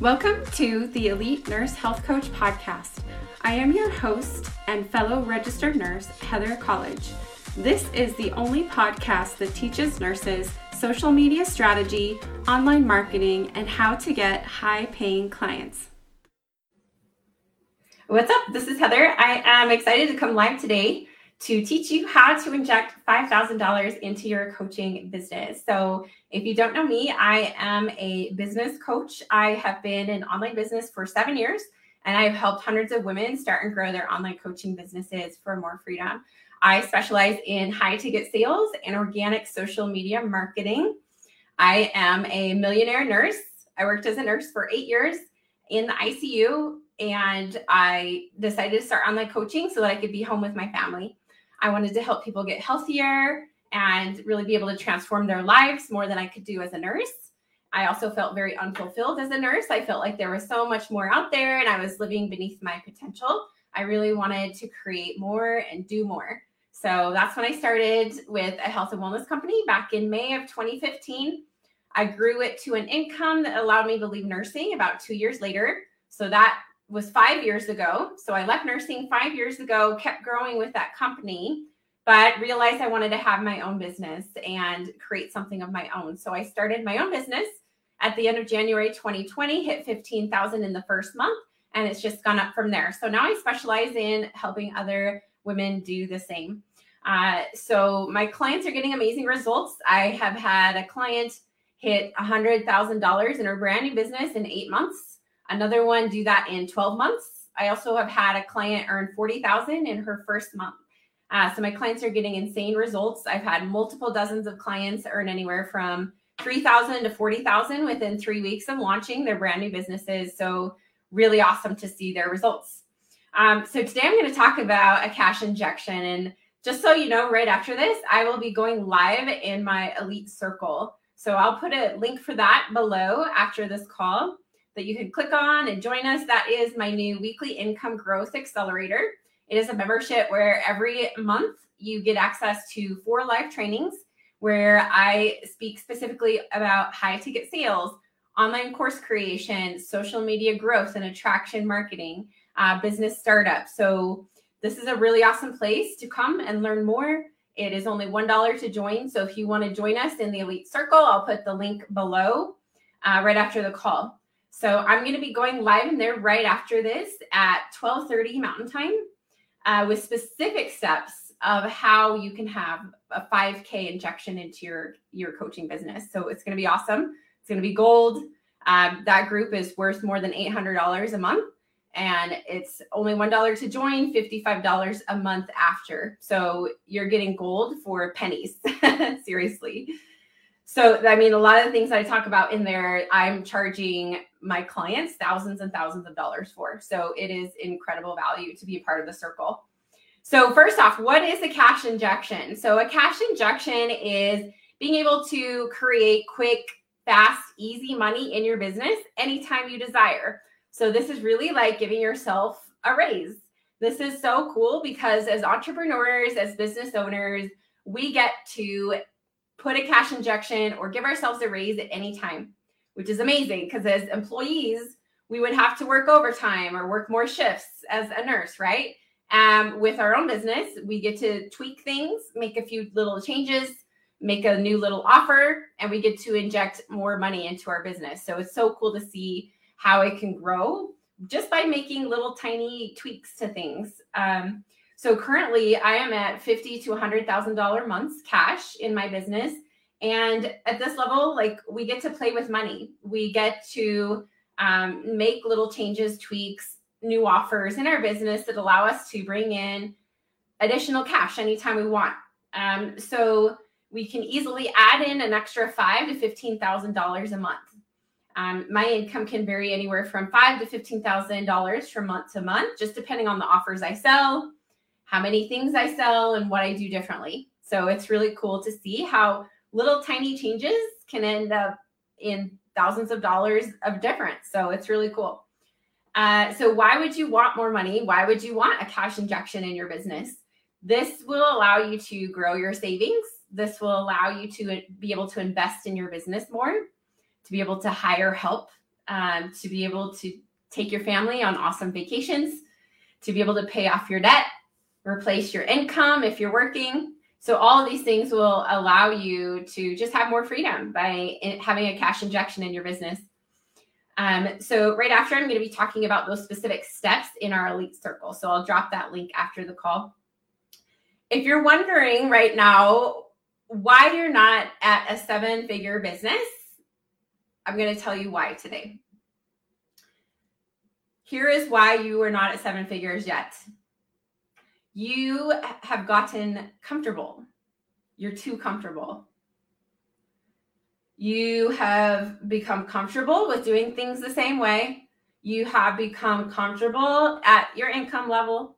Welcome to the Elite Nurse Health Coach Podcast. I am your host and fellow registered nurse, Heather College. This is the only podcast that teaches nurses social media strategy, online marketing, and how to get high paying clients. What's up? This is Heather. I am excited to come live today to teach you how to inject $5,000 into your coaching business. So, if you don't know me, I am a business coach. I have been in online business for seven years and I've helped hundreds of women start and grow their online coaching businesses for more freedom. I specialize in high ticket sales and organic social media marketing. I am a millionaire nurse. I worked as a nurse for eight years in the ICU and I decided to start online coaching so that I could be home with my family. I wanted to help people get healthier and really be able to transform their lives more than I could do as a nurse. I also felt very unfulfilled as a nurse. I felt like there was so much more out there and I was living beneath my potential. I really wanted to create more and do more. So that's when I started with a health and wellness company back in May of 2015. I grew it to an income that allowed me to leave nursing about two years later. So that was five years ago. So I left nursing five years ago, kept growing with that company, but realized I wanted to have my own business and create something of my own. So I started my own business at the end of January 2020, hit 15,000 in the first month, and it's just gone up from there. So now I specialize in helping other women do the same. Uh, so my clients are getting amazing results. I have had a client hit $100,000 in her brand new business in eight months. Another one do that in 12 months. I also have had a client earn 40,000 in her first month. Uh, so my clients are getting insane results. I've had multiple dozens of clients earn anywhere from 3,000 to 40,000 within three weeks of launching their brand new businesses. So really awesome to see their results. Um, so today I'm going to talk about a cash injection and just so you know, right after this, I will be going live in my elite circle. So I'll put a link for that below after this call that you can click on and join us. That is my new weekly income growth accelerator. It is a membership where every month you get access to four live trainings where I speak specifically about high ticket sales, online course creation, social media growth and attraction marketing, uh, business startup. So this is a really awesome place to come and learn more. It is only $1 to join. So if you want to join us in the Elite Circle, I'll put the link below uh, right after the call. So I'm going to be going live in there right after this at 12:30 Mountain Time uh, with specific steps of how you can have a 5K injection into your your coaching business. So it's going to be awesome. It's going to be gold. Um, that group is worth more than $800 a month and it's only $1 to join, $55 a month after. So you're getting gold for pennies, seriously. So, I mean, a lot of the things that I talk about in there, I'm charging my clients thousands and thousands of dollars for. So it is incredible value to be a part of the circle. So, first off, what is a cash injection? So, a cash injection is being able to create quick, fast, easy money in your business anytime you desire. So this is really like giving yourself a raise. This is so cool because as entrepreneurs, as business owners, we get to put a cash injection or give ourselves a raise at any time, which is amazing because as employees, we would have to work overtime or work more shifts as a nurse, right? Um, with our own business, we get to tweak things, make a few little changes, make a new little offer, and we get to inject more money into our business. So it's so cool to see how it can grow just by making little tiny tweaks to things. Um, so currently, I am at fifty to hundred thousand dollar months cash in my business, and at this level, like we get to play with money. We get to um, make little changes, tweaks, new offers in our business that allow us to bring in additional cash anytime we want. Um, so we can easily add in an extra five to fifteen thousand dollars a month. Um, my income can vary anywhere from five to fifteen thousand dollars from month to month, just depending on the offers I sell, how many things I sell, and what I do differently. So it's really cool to see how little tiny changes can end up in thousands of dollars of difference. So it's really cool. Uh, so why would you want more money? Why would you want a cash injection in your business? This will allow you to grow your savings. This will allow you to be able to invest in your business more to be able to hire help um, to be able to take your family on awesome vacations, to be able to pay off your debt, replace your income if you're working. So, all of these things will allow you to just have more freedom by having a cash injection in your business. Um, so, right after, I'm going to be talking about those specific steps in our elite circle. So, I'll drop that link after the call. If you're wondering right now why you're not at a seven figure business, I'm going to tell you why today. Here is why you are not at seven figures yet. You have gotten comfortable. You're too comfortable. You have become comfortable with doing things the same way. You have become comfortable at your income level.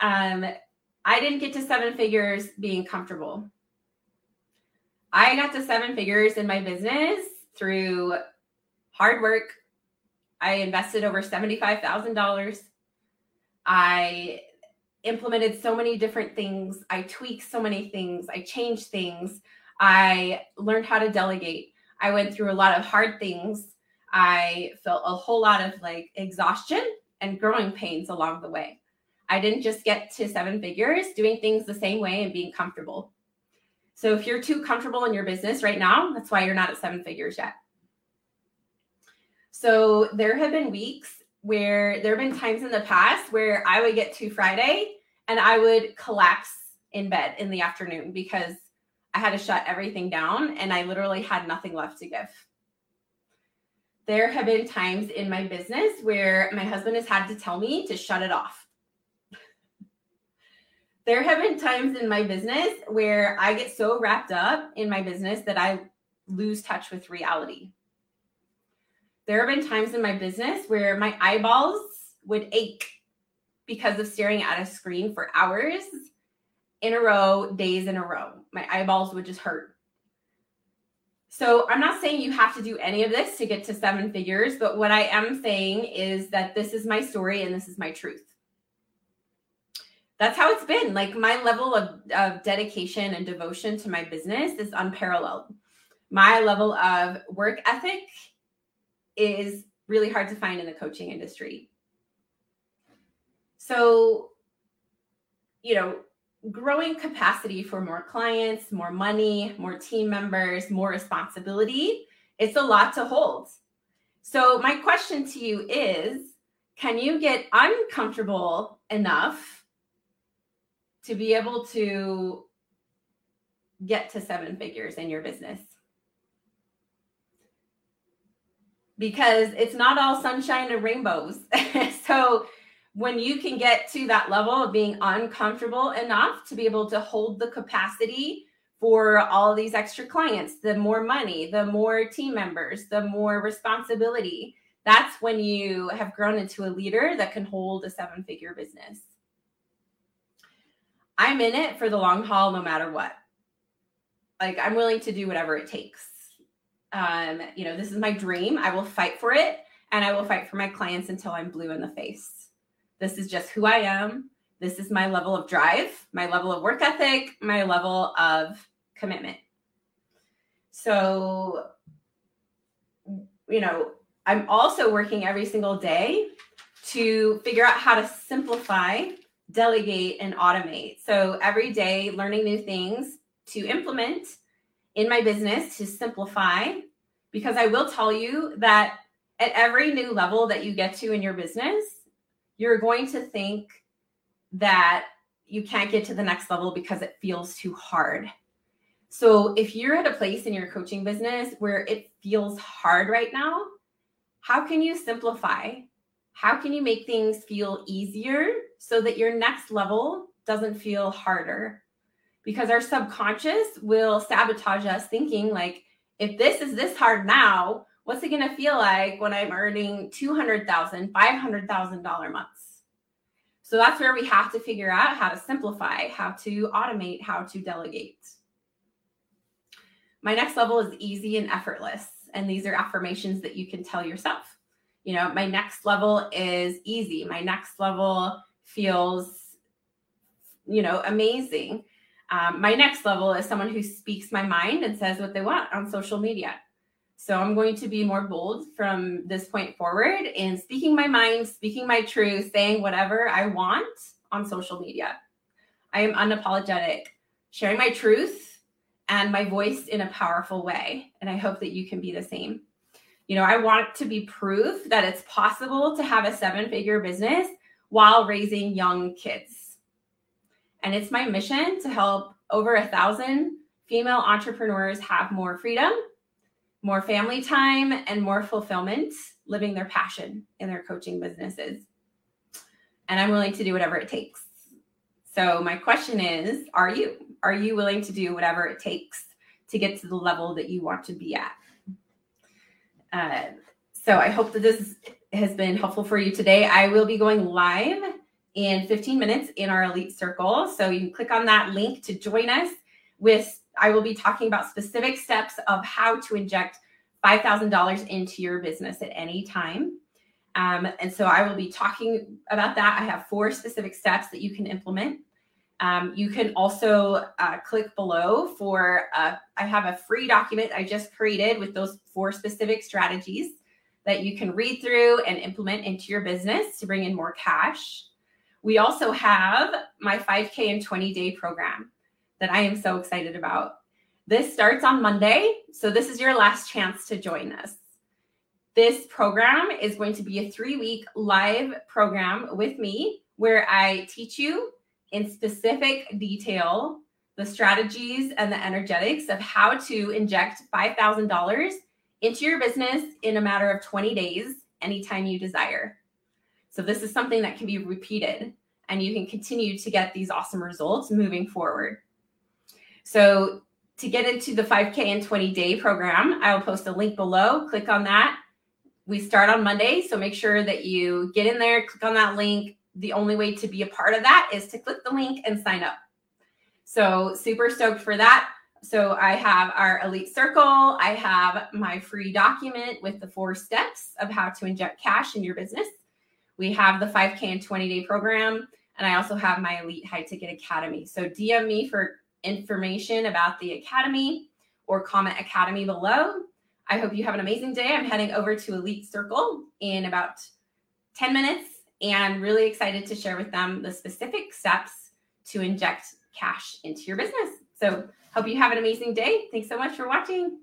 Um, I didn't get to seven figures being comfortable. I got to seven figures in my business through hard work. I invested over $75,000. I implemented so many different things. I tweaked so many things. I changed things. I learned how to delegate. I went through a lot of hard things. I felt a whole lot of like exhaustion and growing pains along the way. I didn't just get to seven figures doing things the same way and being comfortable. So if you're too comfortable in your business right now, that's why you're not at seven figures yet. So there have been weeks where there have been times in the past where I would get to Friday and I would collapse in bed in the afternoon because I had to shut everything down and I literally had nothing left to give. There have been times in my business where my husband has had to tell me to shut it off there have been times in my business where I get so wrapped up in my business that I lose touch with reality. There have been times in my business where my eyeballs would ache because of staring at a screen for hours in a row, days in a row. My eyeballs would just hurt. So, I'm not saying you have to do any of this to get to seven figures, but what I am saying is that this is my story and this is my truth that's how it's been. Like my level of, of dedication and devotion to my business is unparalleled. My level of work ethic is really hard to find in the coaching industry. So, you know, growing capacity for more clients, more money, more team members, more responsibility, it's a lot to hold. So, my question to you is can you get uncomfortable enough to be able to get to seven figures in your business. Because it's not all sunshine and rainbows. so, when you can get to that level of being uncomfortable enough to be able to hold the capacity for all these extra clients, the more money, the more team members, the more responsibility, that's when you have grown into a leader that can hold a seven figure business. I'm in it for the long haul no matter what. Like I'm willing to do whatever it takes. Um, you know, this is my dream. I will fight for it and I will fight for my clients until I'm blue in the face. This is just who I am. This is my level of drive, my level of work ethic, my level of commitment. So, you know, I'm also working every single day to figure out how to simplify delegate and automate. So every day, learning new things to implement in my business to simplify. Because I will tell you that at every new level that you get to in your business, you're going to think that you can't get to the next level because it feels too hard. So if you're at a place in your coaching business where it feels hard right now, how can you simplify? How can you make things feel easier so that your next level doesn't feel harder? Because our subconscious will sabotage us thinking, like, if this is this hard now, what's it going to feel like when I'm earning $200,000, $500,000 months? So that's where we have to figure out how to simplify, how to automate, how to delegate. My next level is easy and effortless. And these are affirmations that you can tell yourself you know my next level is easy my next level feels you know amazing um, my next level is someone who speaks my mind and says what they want on social media So I'm going to be more bold from this point forward in speaking my mind, speaking my truth, saying whatever I want on social media. I am unapologetic, sharing my truth and my voice in a powerful way. And I hope that you can be the same. You know, I want to be proof that it's possible to have a seven figure business while raising young kids. And it's my mission to help over a thousand female entrepreneurs have more freedom more family time, and more fulfillment living their passion in their coaching businesses. And I'm willing to do whatever it takes. So, my question is Are you? Are you willing to do whatever it takes to get to the level that you want to be at? Uh, so, I hope that this has been helpful for you today. I will be going live in 15 minutes in our elite circle. So, you can click on that link to join us with I will be talking about specific steps of how to inject $5,000 into your business at any time. Um, and so I will be talking about that. I have four specific steps that you can implement. Um, you can also uh, click below for, uh, I have a free document I just created with those four specific strategies that you can read through and implement into your business to bring in more cash. We also have my 5K and 20 day program that I am so excited about. This starts on Monday, so this is your last chance to join us. This program is going to be a three week live program with me where I teach you in specific detail the strategies and the energetics of how to inject $5,000 into your business in a matter of 20 days, anytime you desire. So, this is something that can be repeated and you can continue to get these awesome results moving forward. So to get into the 5K and 20 day program, I will post a link below. Click on that. We start on Monday, so make sure that you get in there, click on that link. The only way to be a part of that is to click the link and sign up. So, super stoked for that. So, I have our Elite Circle, I have my free document with the four steps of how to inject cash in your business. We have the 5K and 20 day program, and I also have my Elite High Ticket Academy. So, DM me for information about the Academy or comment Academy below. I hope you have an amazing day. I'm heading over to Elite Circle in about 10 minutes and really excited to share with them the specific steps to inject cash into your business. So, hope you have an amazing day. Thanks so much for watching.